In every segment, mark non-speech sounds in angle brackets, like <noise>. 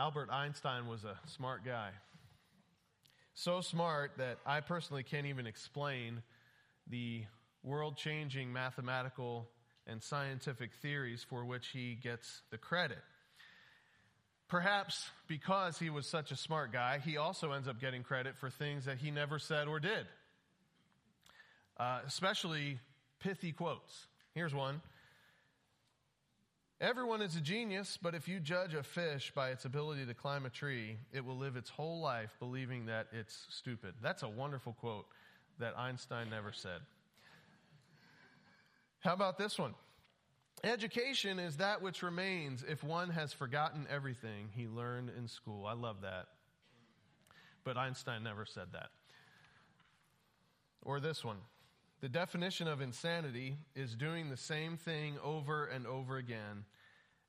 Albert Einstein was a smart guy. So smart that I personally can't even explain the world changing mathematical and scientific theories for which he gets the credit. Perhaps because he was such a smart guy, he also ends up getting credit for things that he never said or did, uh, especially pithy quotes. Here's one Everyone is a genius, but if you judge a fish by its ability to climb a tree, it will live its whole life believing that it's stupid. That's a wonderful quote that Einstein never said. How about this one? Education is that which remains if one has forgotten everything he learned in school. I love that. But Einstein never said that. Or this one. The definition of insanity is doing the same thing over and over again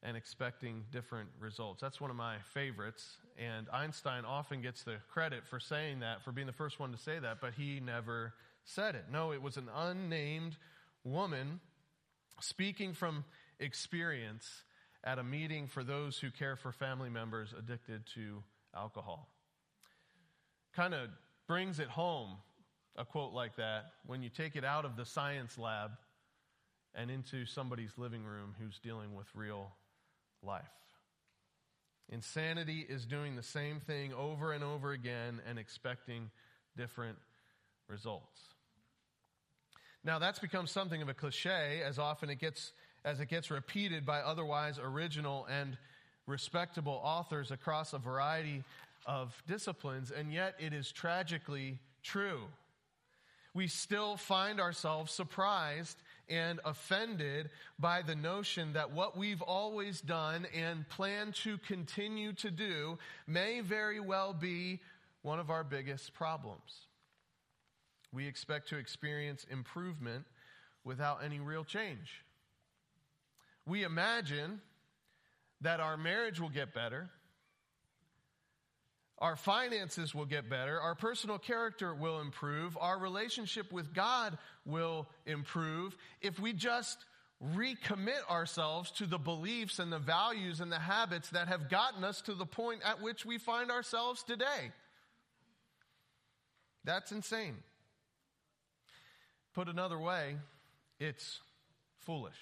and expecting different results. That's one of my favorites. And Einstein often gets the credit for saying that, for being the first one to say that, but he never said it. No, it was an unnamed woman speaking from experience at a meeting for those who care for family members addicted to alcohol. Kind of brings it home a quote like that when you take it out of the science lab and into somebody's living room who's dealing with real life. Insanity is doing the same thing over and over again and expecting different results. Now that's become something of a cliche as often it gets as it gets repeated by otherwise original and respectable authors across a variety of disciplines and yet it is tragically true we still find ourselves surprised and offended by the notion that what we've always done and plan to continue to do may very well be one of our biggest problems. We expect to experience improvement without any real change. We imagine that our marriage will get better our finances will get better. Our personal character will improve. Our relationship with God will improve if we just recommit ourselves to the beliefs and the values and the habits that have gotten us to the point at which we find ourselves today. That's insane. Put another way, it's foolish.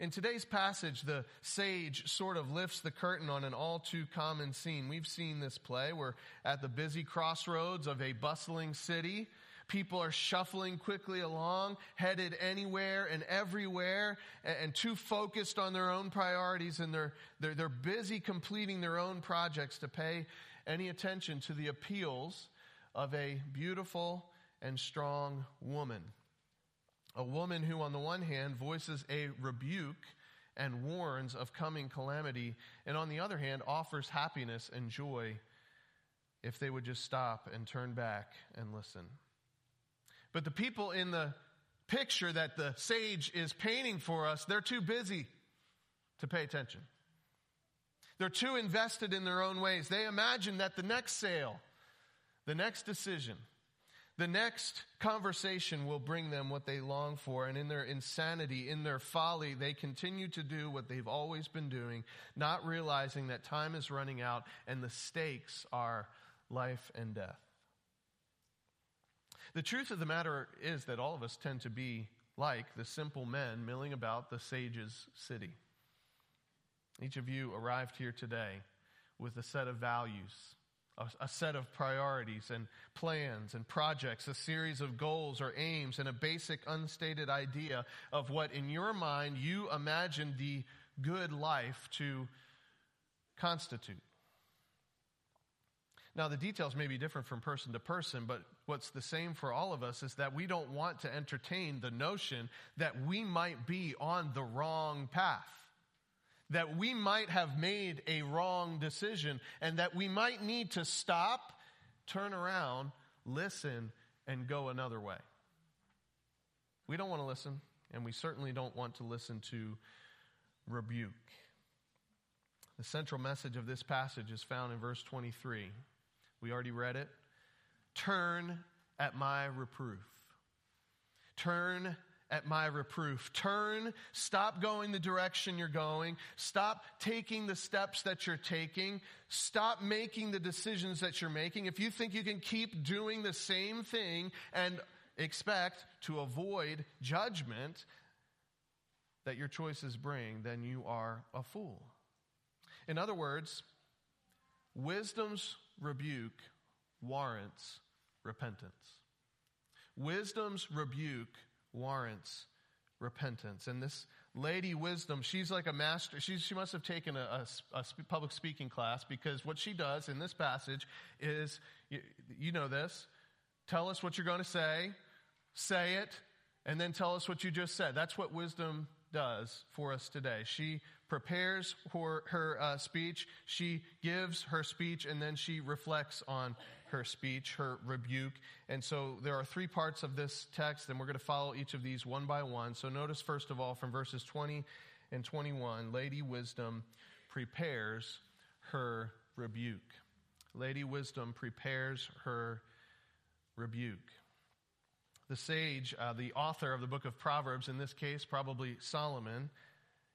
In today's passage, the sage sort of lifts the curtain on an all too common scene. We've seen this play. We're at the busy crossroads of a bustling city. People are shuffling quickly along, headed anywhere and everywhere, and, too focused on their own priorities, and they're, they're, they're busy completing their own projects to pay any attention to the appeals of a beautiful and strong woman. A woman who, on the one hand, voices a rebuke and warns of coming calamity, and on the other hand, offers happiness and joy if they would just stop and turn back and listen. But the people in the picture that the sage is painting for us, they're too busy to pay attention. They're too invested in their own ways. They imagine that the next sale, the next decision, the next conversation will bring them what they long for, and in their insanity, in their folly, they continue to do what they've always been doing, not realizing that time is running out and the stakes are life and death. The truth of the matter is that all of us tend to be like the simple men milling about the sage's city. Each of you arrived here today with a set of values a, a, set of priorities and plans and projects, a series of goals or aims, and a basic unstated idea of what in your mind you imagine the good life to constitute. Now, the details may be different from person to person, but what's the same for all of us is that we don't want to entertain the notion that we might be on the wrong path that we might have made a wrong decision and that we might need to stop, turn around, listen, and go another way. We don't want to listen, and we certainly don't want to listen to rebuke. The central message of this passage is found in verse 23. We already read it. Turn at my reproof. Turn at my reproof. Turn, stop going the direction you're going, stop taking the steps that you're taking, stop making the decisions that you're making. If you think you can keep doing the same thing and expect to avoid judgment that your choices bring, then you are a fool. In other words, wisdom's rebuke warrants repentance. Wisdom's rebuke warrants repentance. And this lady wisdom, she's like a master. She's, she must have taken a, a, a, public speaking class because what she does in this passage is, you, you know this, tell us what you're going to say, say it, and then tell us what you just said. That's what wisdom does for us today. She prepares for her uh, speech, she gives her speech, and then she reflects on her speech, her rebuke. And so there are three parts of this text, and we're going to follow each of these one by one. So notice, first of all, from verses 20 and 21, Lady Wisdom prepares her rebuke. Lady Wisdom prepares her rebuke. The sage, uh, the author of the book of Proverbs, in this case, probably Solomon,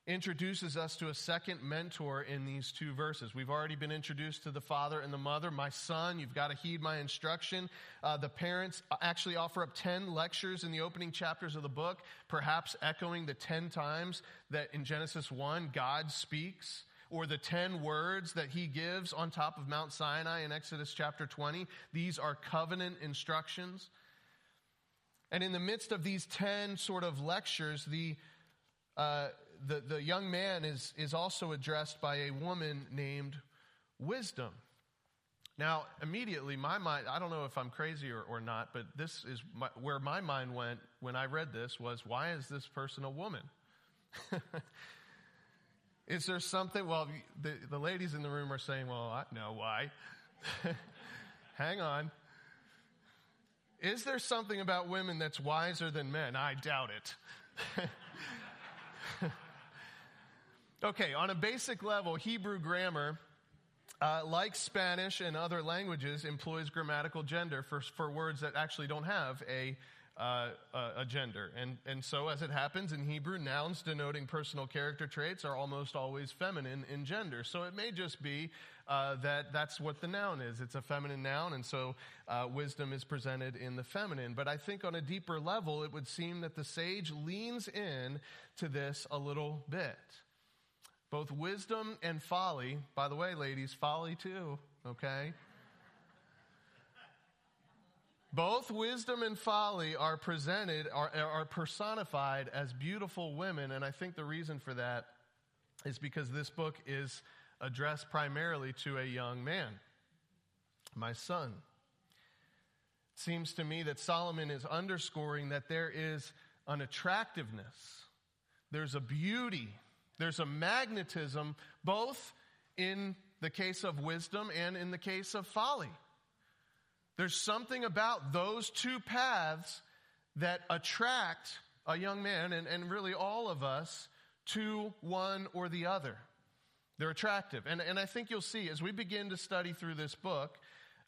introduces us to a second mentor in these two verses. We've already been introduced to the father and the mother. My son, you've got to heed my instruction. Uh, the parents actually offer up 10 lectures in the opening chapters of the book, perhaps echoing the 10 times that in Genesis 1 God speaks. Or the 10 words that he gives on top of Mount Sinai in Exodus chapter 20. These are covenant instructions. And in the midst of these 10 sort of lectures, the uh, the, the young man is, is also addressed by a woman named Wisdom. Now, immediately, my mind, I don't know if I'm crazy or, or not, but this is my, where my mind went when I read this was, why is this person a woman? <laughs> is there something, well, the, the ladies in the room are saying, well, I know why. <laughs> Hang on. Is there something about women that's wiser than men? I doubt it. <laughs> Okay, on a basic level, Hebrew grammar, uh, like Spanish and other languages, employs grammatical gender for, for words that actually don't have a, uh, a gender. And, and so, as it happens in Hebrew, nouns denoting personal character traits are almost always feminine in gender. So it may just be uh, that that's what the noun is. It's a feminine noun, and so uh, wisdom is presented in the feminine. But I think on a deeper level, it would seem that the sage leans in to this a little bit. Both wisdom and folly, by the way, ladies, folly too, okay? Both wisdom and folly are presented, are, are personified as beautiful women, and I think the reason for that is because this book is addressed primarily to a young man, my son. It seems to me that Solomon is underscoring that there is an attractiveness, there's a beauty there's a magnetism both in the case of wisdom and in the case of folly. There's something about those two paths that attract a young man and, and really all of us to one or the other. They're attractive. And, and I think you'll see as we begin to study through this book,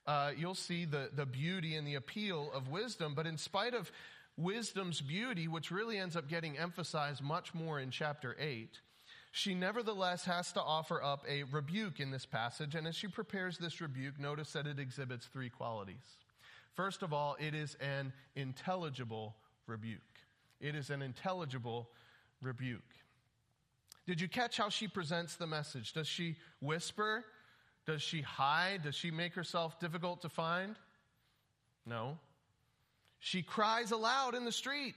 uh, you'll see the, the beauty and the appeal of wisdom. But in spite of wisdom's beauty, which really ends up getting emphasized much more in chapter 8, she nevertheless has to offer up a rebuke in this passage. And as she prepares this rebuke, notice that it exhibits three qualities. First of all, it is an intelligible rebuke. It is an intelligible rebuke. Did you catch how she presents the message? Does she whisper? Does she hide? Does she make herself difficult to find? No. She cries aloud in the street.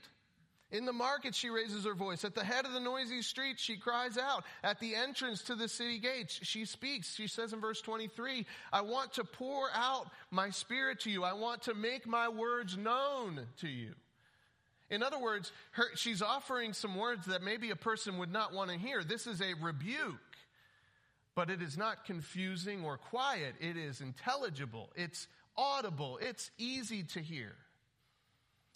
In the market, she raises her voice. At the head of the noisy street, she cries out. At the entrance to the city gates, she speaks. She says in verse 23, I want to pour out my spirit to you. I want to make my words known to you. In other words, her, she's offering some words that maybe a person would not want to hear. This is a rebuke, but it is not confusing or quiet. It is intelligible. It's audible. It's easy to hear.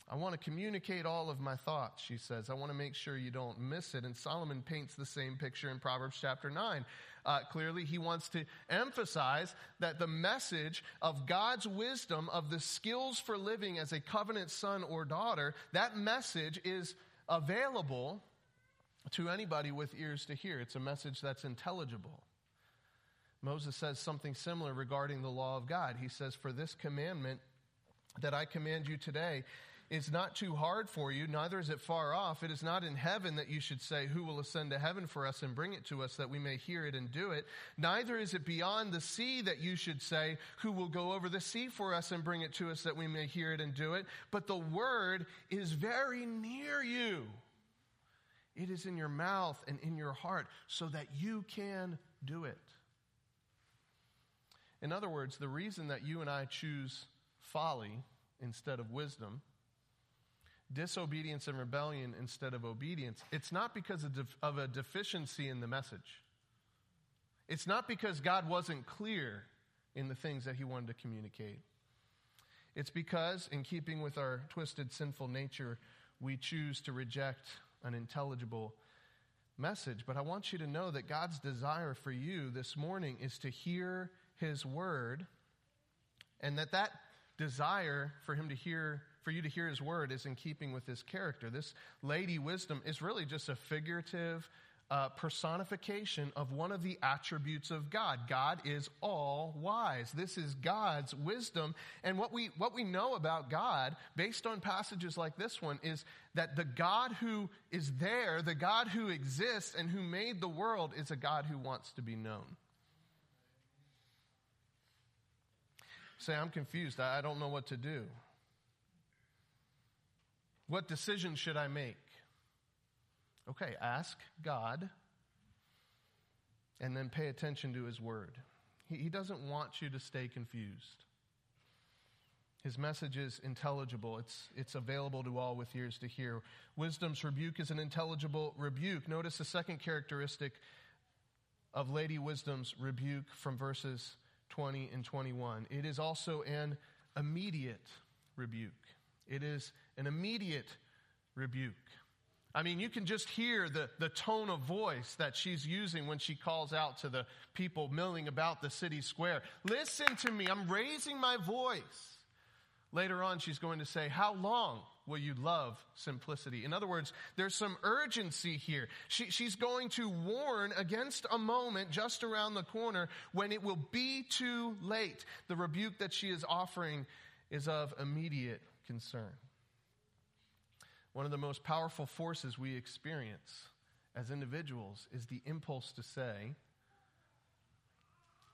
I want to communicate all of my thoughts, she says. I want to make sure you don't miss it. And Solomon paints the same picture in Proverbs chapter 9. Uh, clearly, he wants to emphasize that the message of God's wisdom, of the skills for living as a covenant son or daughter, that message is available to anybody with ears to hear. It's a message that's intelligible. Moses says something similar regarding the law of God. He says, For this commandment that I command you today is not too hard for you, neither is it far off. It is not in heaven that you should say, Who will ascend to heaven for us and bring it to us that we may hear it and do it? Neither is it beyond the sea that you should say, Who will go over the sea for us and bring it to us that we may hear it and do it? But the word is very near you. It is in your mouth and in your heart so that you can do it. In other words, the reason that you and I choose folly instead of wisdom, disobedience and rebellion instead of obedience, it's not because of, def- of a deficiency in the message. It's not because God wasn't clear in the things that he wanted to communicate. It's because, in keeping with our twisted sinful nature, we choose to reject an intelligible message. But I want you to know that God's desire for you this morning is to hear his word and that that desire for him to hear for you to hear his word is in keeping with his character this lady wisdom is really just a figurative uh, personification of one of the attributes of God. God is all wise. This is God's wisdom. And what we, what we know about God, based on passages like this one, is that the God who is there, the God who exists and who made the world, is a God who wants to be known. Say, I'm confused. I don't know what to do. What decision should I make? Okay, ask God and then pay attention to His Word. He, he doesn't want you to stay confused. His message is intelligible. It's, it's available to all with ears to hear. Wisdom's rebuke is an intelligible rebuke. Notice the second characteristic of Lady Wisdom's rebuke from verses 20 and 21. It is also an immediate rebuke. It is an immediate rebuke. I mean, you can just hear the, the tone of voice that she's using when she calls out to the people milling about the city square. Listen to me, I'm raising my voice. Later on, she's going to say, How long will you love simplicity? In other words, there's some urgency here. She, she's going to warn against a moment just around the corner when it will be too late. The rebuke that she is offering is of immediate concern. One of the most powerful forces we experience as individuals is the impulse to say,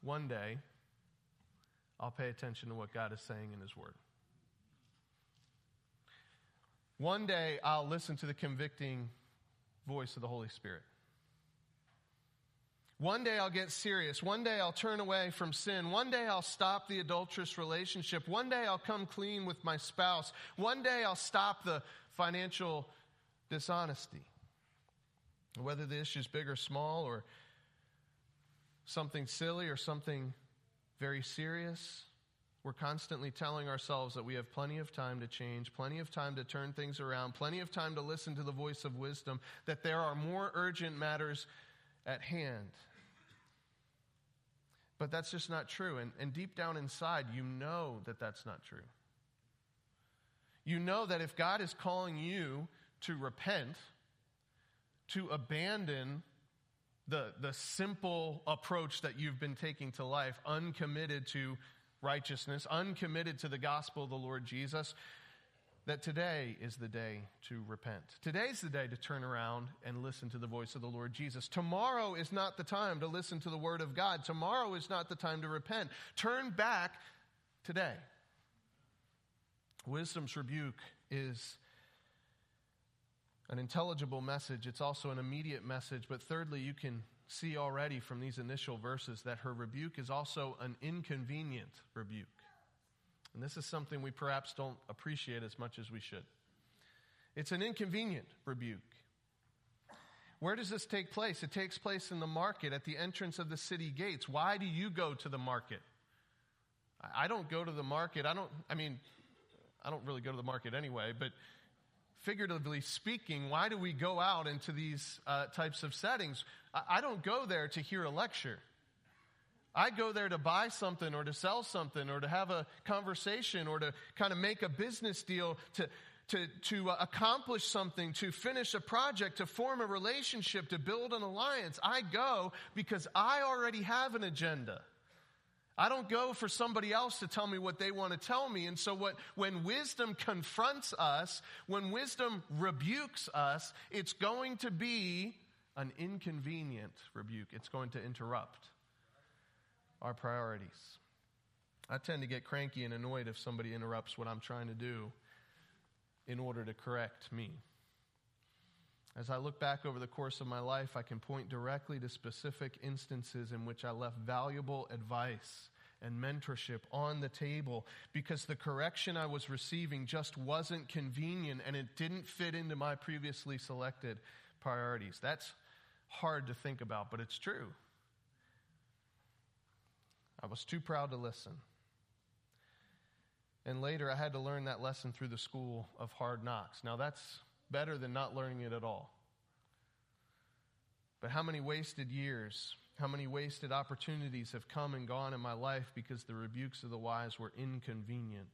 one day, I'll pay attention to what God is saying in His Word. One day, I'll listen to the convicting voice of the Holy Spirit. One day I'll get serious. One day I'll turn away from sin. One day I'll stop the adulterous relationship. One day I'll come clean with my spouse. One day I'll stop the financial dishonesty. Whether the issue is big or small, or something silly or something very serious, we're constantly telling ourselves that we have plenty of time to change, plenty of time to turn things around, plenty of time to listen to the voice of wisdom, that there are more urgent matters at hand. But that's just not true. And, and deep down inside, you know that that's not true. You know that if God is calling you to repent, to abandon the, the simple approach that you've been taking to life, uncommitted to righteousness, uncommitted to the gospel of the Lord Jesus, that today is the day to repent. Today's the day to turn around and listen to the voice of the Lord Jesus. Tomorrow is not the time to listen to the word of God. Tomorrow is not the time to repent. Turn back today. Wisdom's rebuke is an intelligible message, it's also an immediate message. But thirdly, you can see already from these initial verses that her rebuke is also an inconvenient rebuke. And this is something we perhaps don't appreciate as much as we should. It's an inconvenient rebuke. Where does this take place? It takes place in the market at the entrance of the city gates. Why do you go to the market? I don't go to the market. I don't, I mean, I don't really go to the market anyway, but figuratively speaking, why do we go out into these uh, types of settings? I don't go there to hear a lecture. I go there to buy something or to sell something or to have a conversation or to kind of make a business deal to, to, to uh, accomplish something, to finish a project, to form a relationship, to build an alliance. I go because I already have an agenda. I don't go for somebody else to tell me what they want to tell me. And so what, when wisdom confronts us, when wisdom rebukes us, it's going to be an inconvenient rebuke. It's going to interrupt our priorities. I tend to get cranky and annoyed if somebody interrupts what I'm trying to do in order to correct me. As I look back over the course of my life, I can point directly to specific instances in which I left valuable advice and mentorship on the table because the correction I was receiving just wasn't convenient and it didn't fit into my previously selected priorities. That's hard to think about, but it's true. I was too proud to listen. And later, I had to learn that lesson through the school of hard knocks. Now, that's better than not learning it at all. But how many wasted years, how many wasted opportunities have come and gone in my life because the rebukes of the wise were inconvenient?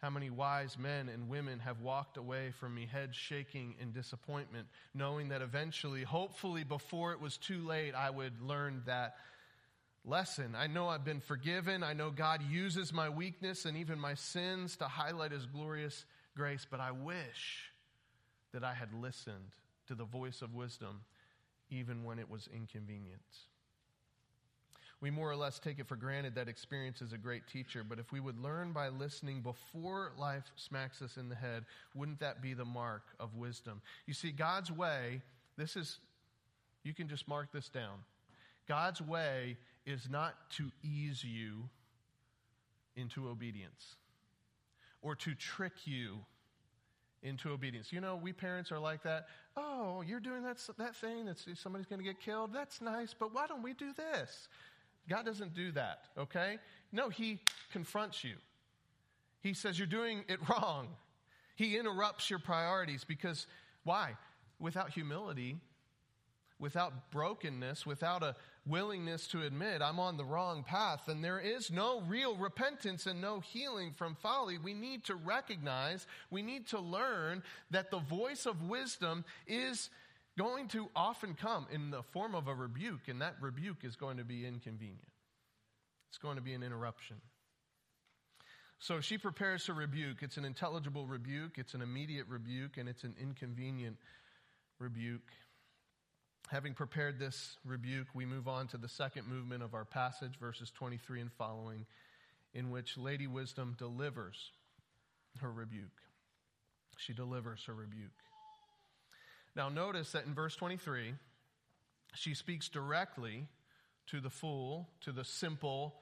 How many wise men and women have walked away from me, head shaking in disappointment, knowing that eventually, hopefully before it was too late, I would learn that lesson. I know I've been forgiven. I know God uses my weakness and even my sins to highlight His glorious grace, but I wish that I had listened to the voice of wisdom even when it was inconvenient. We more or less take it for granted that experience is a great teacher, but if we would learn by listening before life smacks us in the head, wouldn't that be the mark of wisdom? You see, God's way, this is, you can just mark this down. God's way is not to ease you into obedience or to trick you into obedience. You know, we parents are like that. Oh, you're doing that, that thing that somebody's going to get killed. That's nice, but why don't we do this? God doesn't do that, okay? No, He confronts you. He says you're doing it <laughs> wrong. He interrupts your priorities because why? Without humility, without brokenness, without a willingness to admit I'm on the wrong path, and there is no real repentance and no healing from folly. We need to recognize, we need to learn that the voice of wisdom is going to often come in the form of a rebuke, and that rebuke is going to be inconvenient. It's going to be an interruption. So she prepares her rebuke. It's an intelligible rebuke, it's an immediate rebuke, and it's an inconvenient rebuke. Having prepared this rebuke, we move on to the second movement of our passage, verses 23 and following, in which Lady Wisdom delivers her rebuke. She delivers her rebuke. Now, notice that in verse 23, she speaks directly to the fool, to the simple,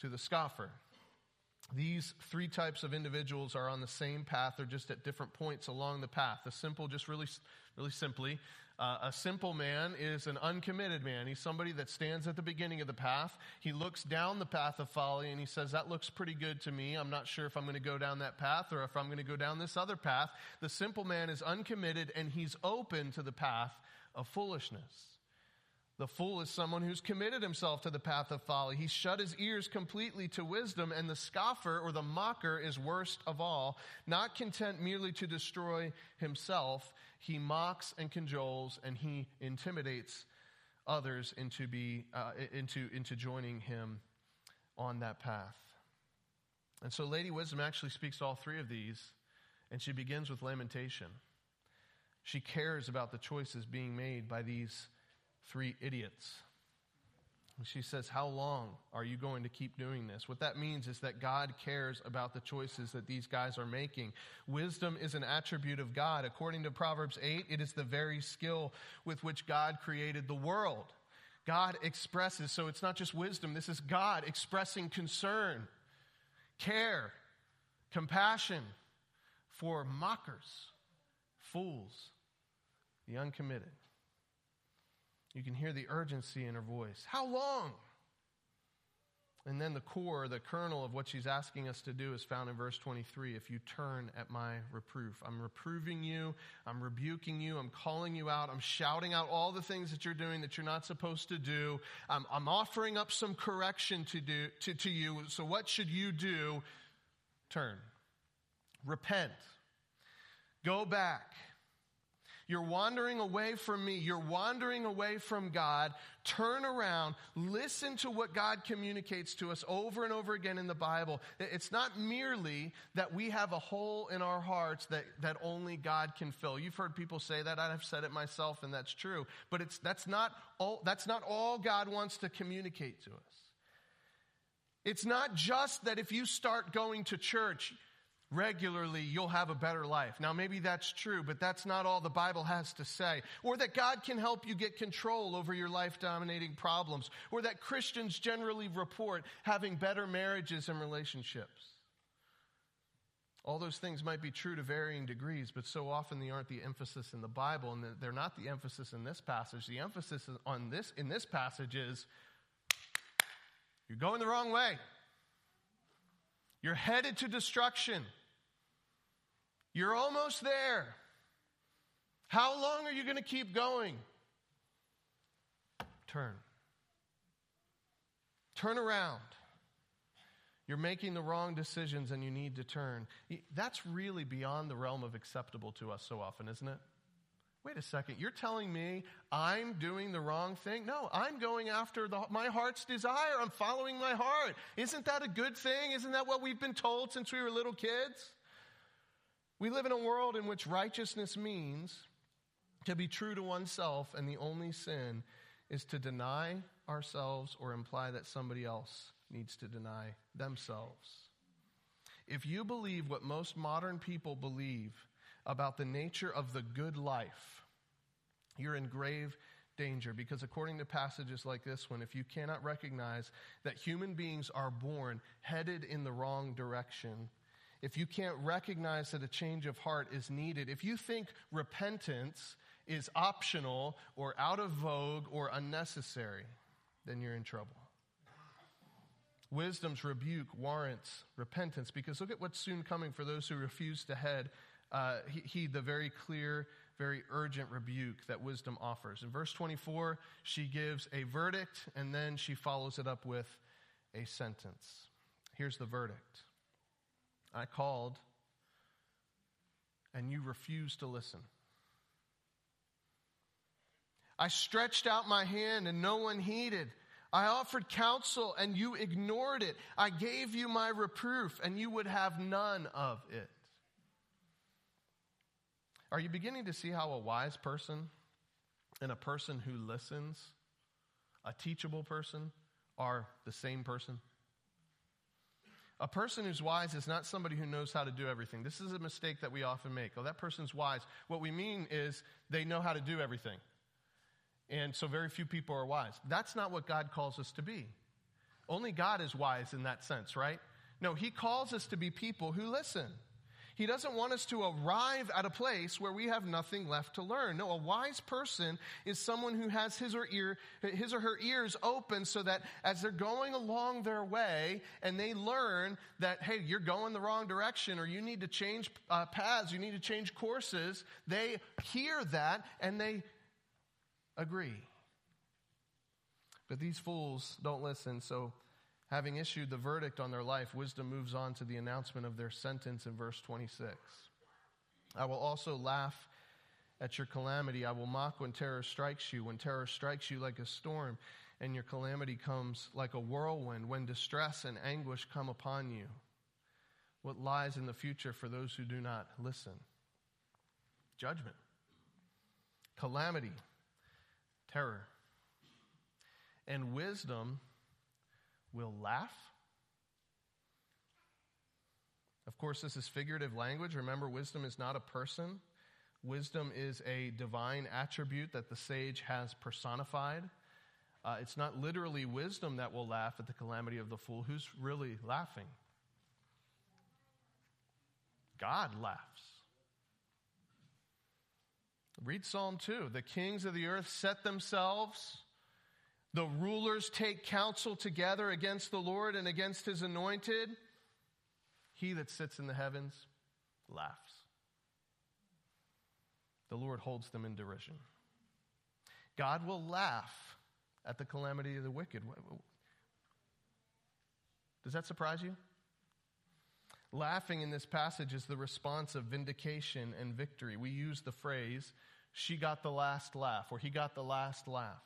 to the scoffer. These three types of individuals are on the same path, they're just at different points along the path. The simple, just really, really simply, uh, a simple man is an uncommitted man. He's somebody that stands at the beginning of the path. He looks down the path of folly and he says, That looks pretty good to me. I'm not sure if I'm going to go down that path or if I'm going to go down this other path. The simple man is uncommitted and he's open to the path of foolishness. The fool is someone who's committed himself to the path of folly. He's shut his ears completely to wisdom, and the scoffer or the mocker is worst of all. Not content merely to destroy himself, he mocks and cajoles, and he intimidates others into, be, uh, into, into joining him on that path. And so, Lady Wisdom actually speaks to all three of these, and she begins with lamentation. She cares about the choices being made by these three idiots. She says, How long are you going to keep doing this? What that means is that God cares about the choices that these guys are making. Wisdom is an attribute of God. According to Proverbs 8, it is the very skill with which God created the world. God expresses, so it's not just wisdom, this is God expressing concern, care, compassion for mockers, fools, the uncommitted. You can hear the urgency in her voice. How long? And then the core, the kernel of what she's asking us to do is found in verse 23. If you turn at my reproof, I'm reproving you, I'm rebuking you, I'm calling you out, I'm shouting out all the things that you're doing that you're not supposed to do. I'm, I'm offering up some correction to, do, to, to you. So, what should you do? Turn. Repent. Go back. You're wandering away from me. You're wandering away from God. Turn around. Listen to what God communicates to us over and over again in the Bible. It's not merely that we have a hole in our hearts that, that only God can fill. You've heard people say that. I've said it myself, and that's true. But it's, that's, not all, that's not all God wants to communicate to us. It's not just that if you start going to church, regularly, you'll have a better life. Now, maybe that's true, but that's not all the Bible has to say. Or that God can help you get control over your life dominating problems. Or that Christians generally report having better marriages and relationships. All those things might be true to varying degrees, but so often they aren't the emphasis in the Bible, and they're not the emphasis in this passage. The emphasis on this in this passage is you're going the wrong way. You're headed to destruction. You're almost there. How long are you going to keep going? Turn. Turn around. You're making the wrong decisions and you need to turn. That's really beyond the realm of acceptable to us so often, isn't it? Wait a second, you're telling me I'm doing the wrong thing? No, I'm going after the, my heart's desire. I'm following my heart. Isn't that a good thing? Isn't that what we've been told since we were little kids? We live in a world in which righteousness means to be true to oneself, and the only sin is to deny ourselves or imply that somebody else needs to deny themselves. If you believe what most modern people believe about the nature of the good life, you're in grave danger because, according to passages like this one, if you cannot recognize that human beings are born headed in the wrong direction, if you can't recognize that a change of heart is needed, if you think repentance is optional or out of vogue or unnecessary, then you're in trouble. Wisdom's rebuke warrants repentance because look at what's soon coming for those who refuse to head, uh, heed the very clear, very urgent rebuke that wisdom offers. In verse 24, she gives a verdict and then she follows it up with a sentence. Here's the verdict I called, and you refused to listen. I stretched out my hand, and no one heeded. I offered counsel, and you ignored it. I gave you my reproof, and you would have none of it. Are you beginning to see how a wise person and a person who listens, a teachable person, are the same person? A person who's wise is not somebody who knows how to do everything. This is a mistake that we often make. Oh, that person's wise. What we mean is they know how to do everything. And so very few people are wise. That's not what God calls us to be. Only God is wise in that sense, right? No, He calls us to be people who listen. He doesn't want us to arrive at a place where we have nothing left to learn. No, a wise person is someone who has his or, ear, his or her ears open so that as they're going along their way and they learn that, hey, you're going the wrong direction or you need to change uh, paths, you need to change courses, they hear that and they agree. But these fools don't listen, so Having issued the verdict on their life, wisdom moves on to the announcement of their sentence in verse 26. I will also laugh at your calamity. I will mock when terror strikes you, when terror strikes you like a storm, and your calamity comes like a whirlwind, when distress and anguish come upon you. What lies in the future for those who do not listen? Judgment, calamity, terror. And wisdom will laugh. Of course, this is figurative language. Remember, wisdom is not a person. Wisdom is a divine attribute that the sage has personified. Uh, it's not literally wisdom that will laugh at the calamity of the fool. Who's really laughing? God laughs. Read Psalm 2. The kings of the earth set themselves the rulers take counsel together against the Lord and against his anointed. He that sits in the heavens laughs. The Lord holds them in derision. God will laugh at the calamity of the wicked. Does that surprise you? Laughing in this passage is the response of vindication and victory. We use the phrase, she got the last laugh, or he got the last laugh.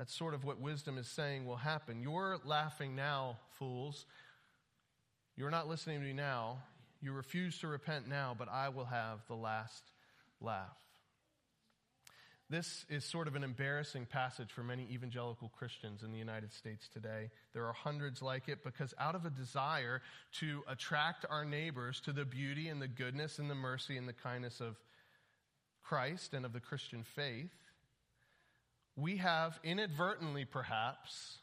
That's sort of what wisdom is saying will happen. You're laughing now, fools. You're not listening to me now. You refuse to repent now, but I will have the last laugh. This is sort of an embarrassing passage for many evangelical Christians in the United States today. There are hundreds like it because, out of a desire to attract our neighbors to the beauty and the goodness and the mercy and the kindness of Christ and of the Christian faith, we have inadvertently, perhaps,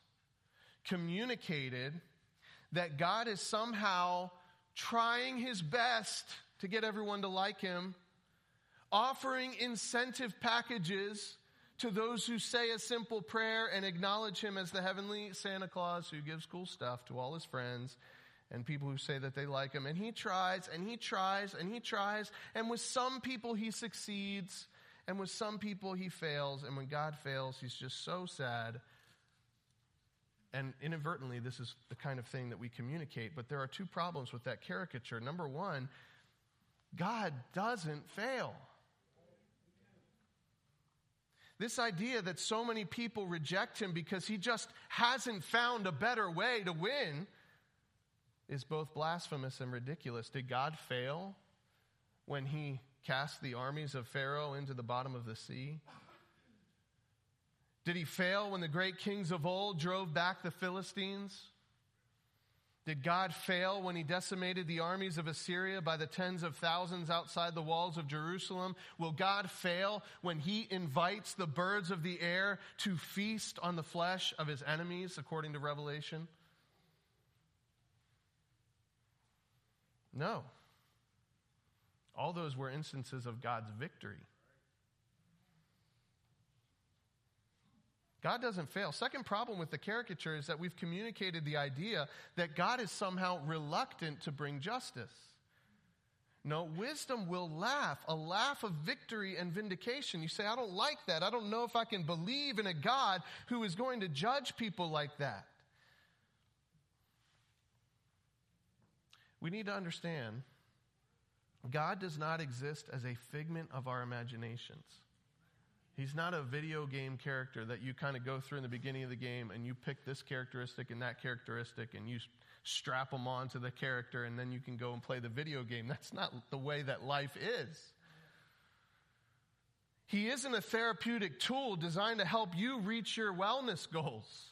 communicated that God is somehow trying his best to get everyone to like him offering incentive packages to those who say a simple prayer and acknowledge him as the heavenly Santa Claus who gives cool stuff to all his friends and people who say that they like him. And he tries and he tries and he tries. And with some people he succeeds and with some people he fails. And when God fails, he's just so sad. And inadvertently, this is the kind of thing that we communicate. But there are two problems with that caricature. Number one, God doesn't fail. This idea that so many people reject him because he just hasn't found a better way to win is both blasphemous and ridiculous. Did God fail when he cast the armies of Pharaoh into the bottom of the sea? Did he fail when the great kings of old drove back the Philistines? Did God fail when he decimated the armies of Assyria by the tens of thousands outside the walls of Jerusalem? Will God fail when he invites the birds of the air to feast on the flesh of his enemies, according to Revelation? No. All those were instances of God's victory. God doesn't fail. Second problem with the caricature is that we've communicated the idea that God is somehow reluctant to bring justice. No, wisdom will laugh, a laugh of victory and vindication. You say, I don't like that. I don't know if I can believe in a God who is going to judge people like that. We need to understand God does not exist as a figment of our imaginations. He's not a video game character that you kind of go through in the beginning of the game and you pick this characteristic and that characteristic and you strap them onto the character and then you can go and play the video game. That's not the way that life is. He isn't a therapeutic tool designed to help you reach your wellness goals.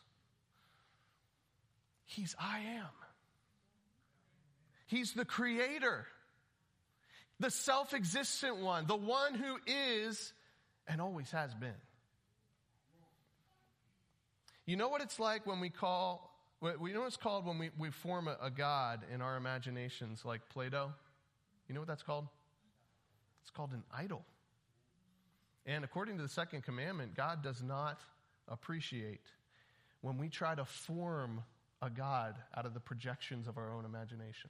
He's I am. He's the creator, the self existent one, the one who is and always has been. You know what it's like when we call, we know what it's called when we, we form a, a God in our imaginations like Play-Doh? You know what that's called? It's called an idol. And according to the second commandment, God does not appreciate when we try to form a God out of the projections of our own imagination.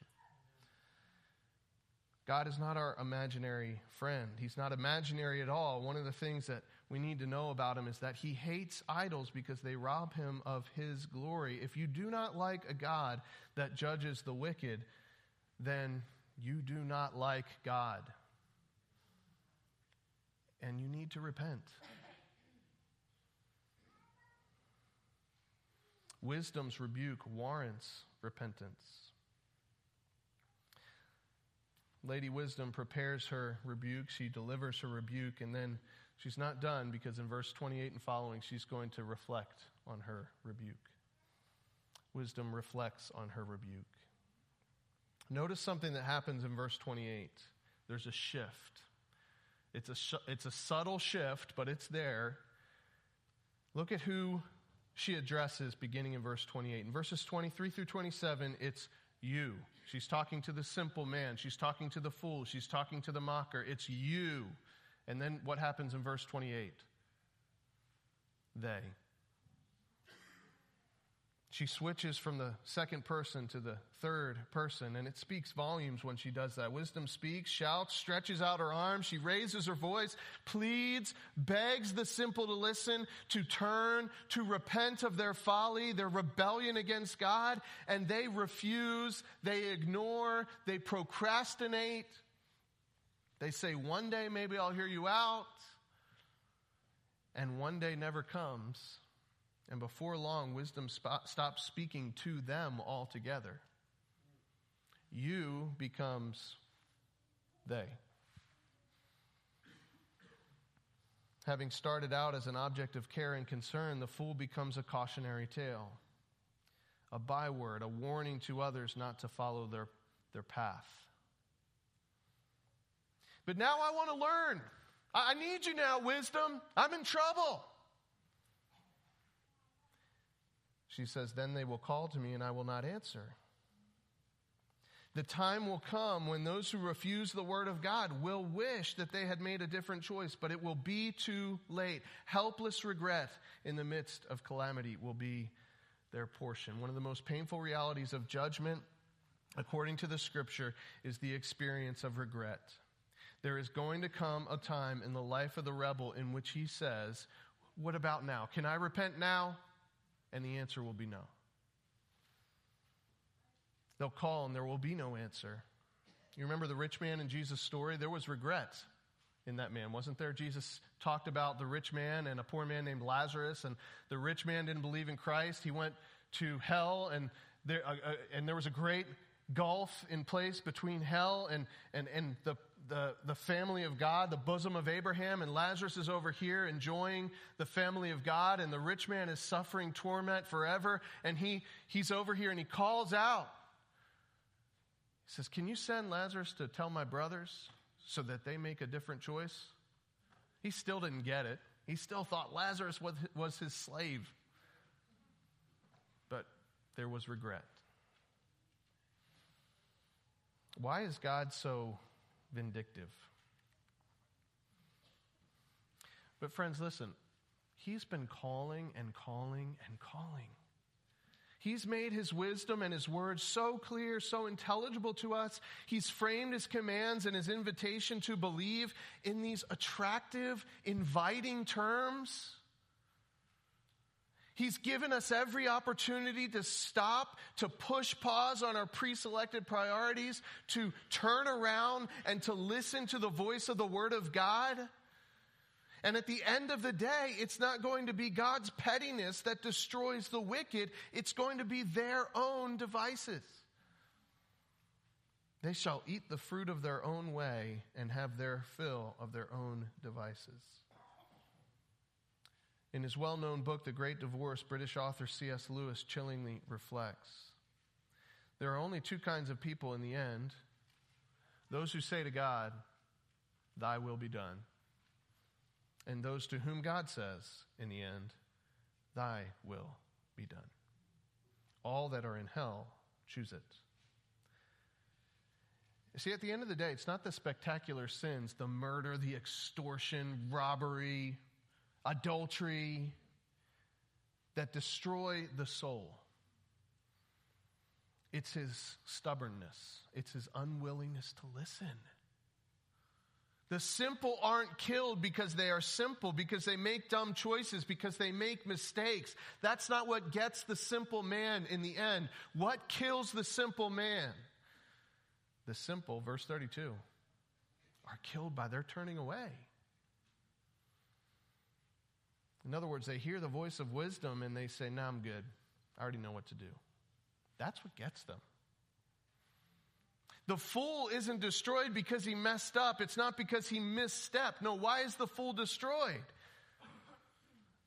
God is not our imaginary friend. He's not imaginary at all. One of the things that we need to know about him is that he hates idols because they rob him of his glory. If you do not like a God that judges the wicked, then you do not like God. And you need to repent. Wisdom's rebuke warrants repentance. Lady Wisdom prepares her rebuke. She delivers her rebuke, and then she's not done because in verse 28 and following, she's going to reflect on her rebuke. Wisdom reflects on her rebuke. Notice something that happens in verse 28. There's a shift. It's a, sh- it's a subtle shift, but it's there. Look at who she addresses beginning in verse 28. In verses 23 through 27, it's you. She's talking to the simple man. She's talking to the fool. She's talking to the mocker. It's you. And then what happens in verse 28? They. She switches from the second person to the third person, and it speaks volumes when she does that. Wisdom speaks, shouts, stretches out her arms, she raises her voice, pleads, begs the simple to listen, to turn, to repent of their folly, their rebellion against God, and they refuse, they ignore, they procrastinate. They say, One day maybe I'll hear you out, and one day never comes. And before long, wisdom sp- stops speaking to them altogether. You becomes they. Having started out as an object of care and concern, the fool becomes a cautionary tale, a byword, a warning to others not to follow their, their path. But now I want to learn. I need you now, wisdom. I'm in trouble. She says, Then they will call to me and I will not answer. The time will come when those who refuse the word of God will wish that they had made a different choice, but it will be too late. Helpless regret in the midst of calamity will be their portion. One of the most painful realities of judgment, according to the scripture, is the experience of regret. There is going to come a time in the life of the rebel in which he says, What about now? Can I repent now? And the answer will be no. They'll call and there will be no answer. You remember the rich man in Jesus' story? There was regret in that man, wasn't there? Jesus talked about the rich man and a poor man named Lazarus, and the rich man didn't believe in Christ. He went to hell, and there, uh, uh, and there was a great gulf in place between hell and, and, and the the, the family of God, the bosom of Abraham, and Lazarus is over here enjoying the family of God, and the rich man is suffering torment forever, and he, he's over here and he calls out. He says, Can you send Lazarus to tell my brothers so that they make a different choice? He still didn't get it. He still thought Lazarus was, was his slave. But there was regret. Why is God so vindictive. But, friends, listen, he's been calling and calling and calling. He's made his wisdom and his words so clear, so intelligible to us. He's framed his commands and his invitation to believe in these attractive, inviting terms. He's given us every opportunity to stop, to push pause on our pre selected priorities, to turn around and to listen to the voice of the Word of God. And at the end of the day, it's not going to be God's pettiness that destroys the wicked, it's going to be their own devices. They shall eat the fruit of their own way and have their fill of their own devices. In his well known book, The Great Divorce, British author C.S. Lewis chillingly reflects there are only two kinds of people in the end those who say to God, Thy will be done, and those to whom God says, in the end, Thy will be done. All that are in hell choose it. See, at the end of the day, it's not the spectacular sins, the murder, the extortion, robbery, adultery that destroy the soul. It's his stubbornness, it's his unwillingness to listen. The simple aren't killed because they are simple, because they make dumb choices, because they make mistakes. That's not what gets the simple man in the end. What kills the simple man? The simple, verse 32, are killed by their turning away. In other words, they hear the voice of wisdom and they say, No, nah, I'm good. I already know what to do. That's what gets them. The fool isn't destroyed because he messed up. It's not because he misstepped. No, why is the fool destroyed?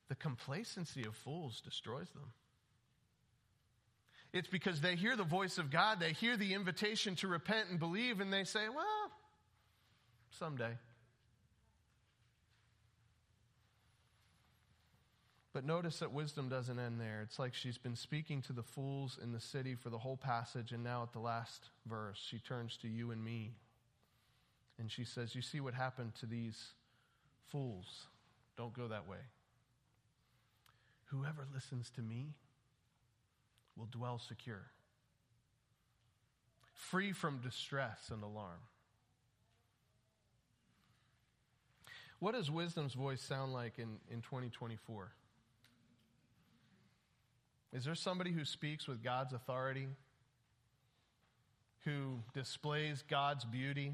The complacency of fools destroys them. It's because they hear the voice of God, they hear the invitation to repent and believe, and they say, Well, someday. But notice that wisdom doesn't end there. It's like she's been speaking to the fools in the city for the whole passage, and now at the last verse, she turns to you and me. And she says, You see what happened to these fools? Don't go that way. Whoever listens to me will dwell secure, free from distress and alarm. What does wisdom's voice sound like in, in 2024? Is there somebody who speaks with God's authority? Who displays God's beauty?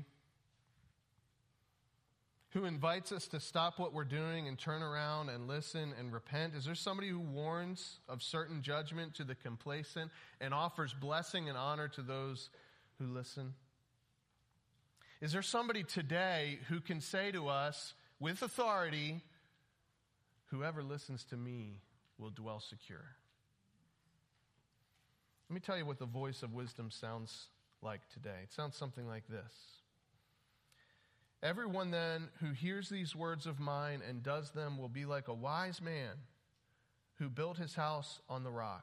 Who invites us to stop what we're doing and turn around and listen and repent? Is there somebody who warns of certain judgment to the complacent and offers blessing and honor to those who listen? Is there somebody today who can say to us with authority, Whoever listens to me will dwell secure? Let me tell you what the voice of wisdom sounds like today. It sounds something like this Everyone then who hears these words of mine and does them will be like a wise man who built his house on the rock.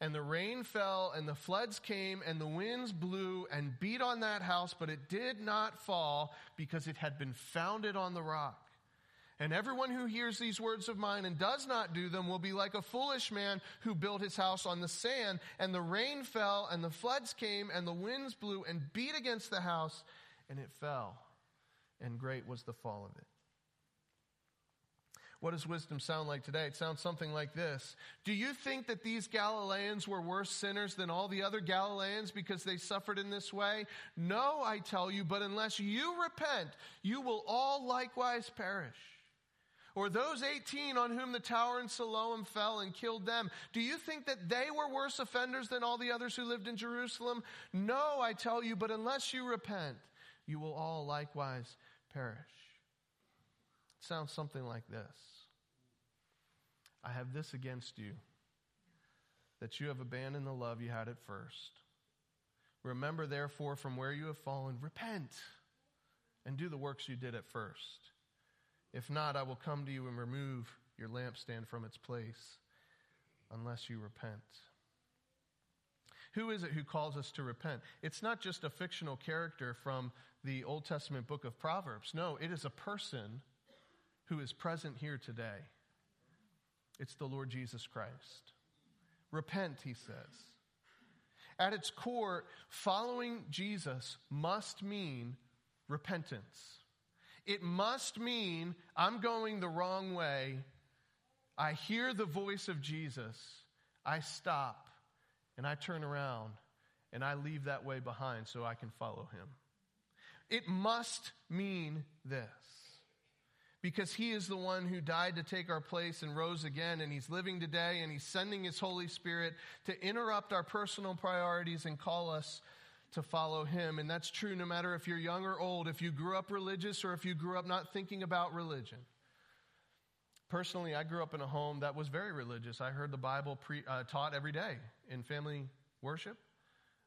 And the rain fell, and the floods came, and the winds blew and beat on that house, but it did not fall because it had been founded on the rock. And everyone who hears these words of mine and does not do them will be like a foolish man who built his house on the sand. And the rain fell, and the floods came, and the winds blew and beat against the house, and it fell. And great was the fall of it. What does wisdom sound like today? It sounds something like this Do you think that these Galileans were worse sinners than all the other Galileans because they suffered in this way? No, I tell you, but unless you repent, you will all likewise perish. Or those 18 on whom the tower in Siloam fell and killed them, do you think that they were worse offenders than all the others who lived in Jerusalem? No, I tell you, but unless you repent, you will all likewise perish. It sounds something like this I have this against you, that you have abandoned the love you had at first. Remember, therefore, from where you have fallen, repent and do the works you did at first. If not, I will come to you and remove your lampstand from its place unless you repent. Who is it who calls us to repent? It's not just a fictional character from the Old Testament book of Proverbs. No, it is a person who is present here today. It's the Lord Jesus Christ. Repent, he says. At its core, following Jesus must mean repentance. It must mean I'm going the wrong way. I hear the voice of Jesus. I stop and I turn around and I leave that way behind so I can follow him. It must mean this because he is the one who died to take our place and rose again, and he's living today, and he's sending his Holy Spirit to interrupt our personal priorities and call us to follow him. And that's true no matter if you're young or old, if you grew up religious or if you grew up not thinking about religion. Personally, I grew up in a home that was very religious. I heard the Bible pre, uh, taught every day in family worship.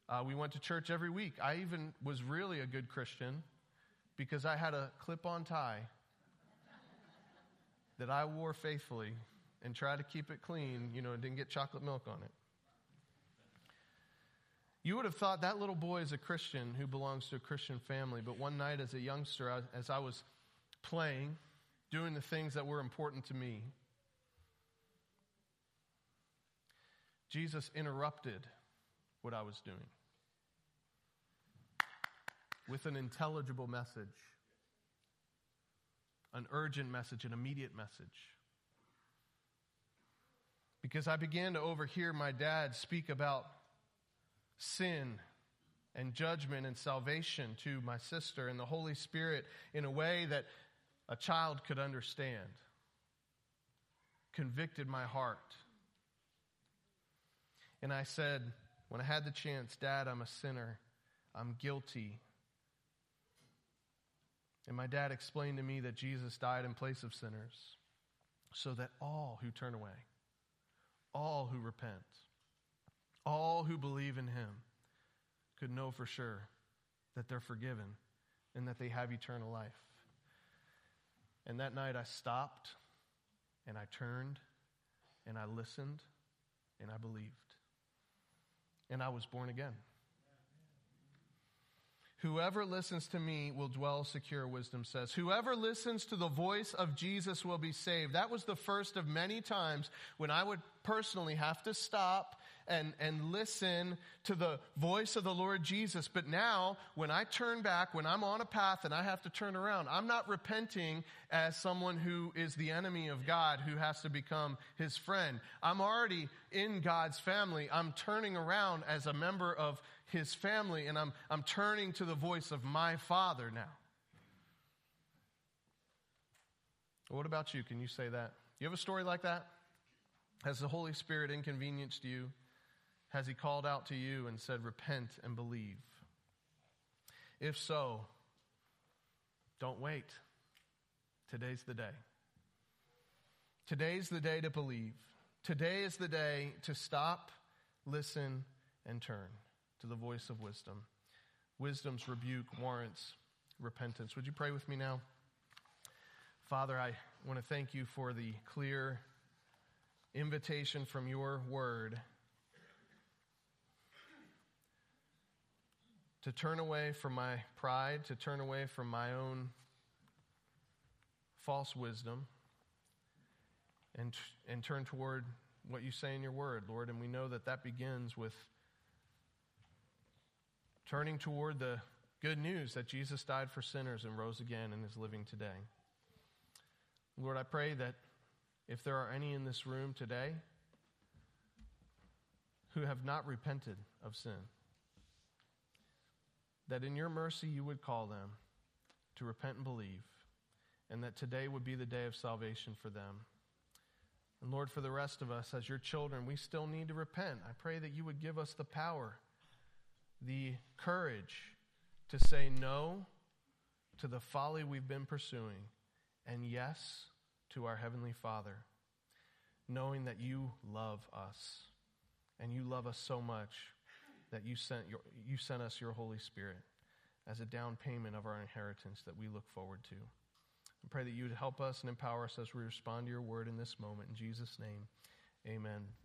Uh, we went to church every week. I even was really a good Christian because I had a clip on tie that I wore faithfully and tried to keep it clean, you know, and didn't get chocolate milk on it. You would have thought that little boy is a Christian who belongs to a Christian family, but one night as a youngster, as I was playing, doing the things that were important to me, Jesus interrupted what I was doing with an intelligible message, an urgent message, an immediate message. Because I began to overhear my dad speak about sin and judgment and salvation to my sister and the Holy Spirit in a way that a child could understand. Convicted my heart. And I said, when I had the chance, Dad, I'm a sinner. I'm guilty. And my dad explained to me that Jesus died in place of sinners so that all who turn away, all who repent, all who believe in him could know for sure that they're forgiven and that they have eternal life. And that night I stopped and I turned and I listened and I believed. And I was born again. Whoever listens to me will dwell secure, wisdom says. Whoever listens to the voice of Jesus will be saved. That was the first of many times when I would personally have to stop and, and listen to the voice of the Lord Jesus. But now, when I turn back, when I'm on a path and I have to turn around, I'm not repenting as someone who is the enemy of God, who has to become his friend. I'm already in God's family. I'm turning around as a member of his family, and I'm, I'm turning to the voice of my Father now. What about you? Can you say that? You have a story like that? Has the Holy Spirit inconvenienced you? Has He called out to you and said, Repent and believe? If so, don't wait. Today's the day. Today's the day to believe. Today is the day to stop, listen, and turn to the voice of wisdom. Wisdom's rebuke warrants repentance. Would you pray with me now? Father, I want to thank you for the clear invitation from your word to turn away from my pride, to turn away from my own false wisdom, and, and turn toward what you say in your word, Lord. And we know that that begins with turning toward the good news that Jesus died for sinners and rose again and is living today. Lord, I pray that if there are any in this room today who have not repented of sin, that in your mercy you would call them to repent and believe, and that today would be the day of salvation for them. And Lord, for the rest of us, as your children, we still need to repent. I pray that you would give us the power, the courage to say no to the folly we've been pursuing and yes to our Heavenly Father, knowing that you love us and you love us so much that you sent, your, you sent us your Holy Spirit as a down payment of our inheritance that we look forward to. I pray that you would help us and empower us as we respond to your word in this moment. In Jesus' name, amen.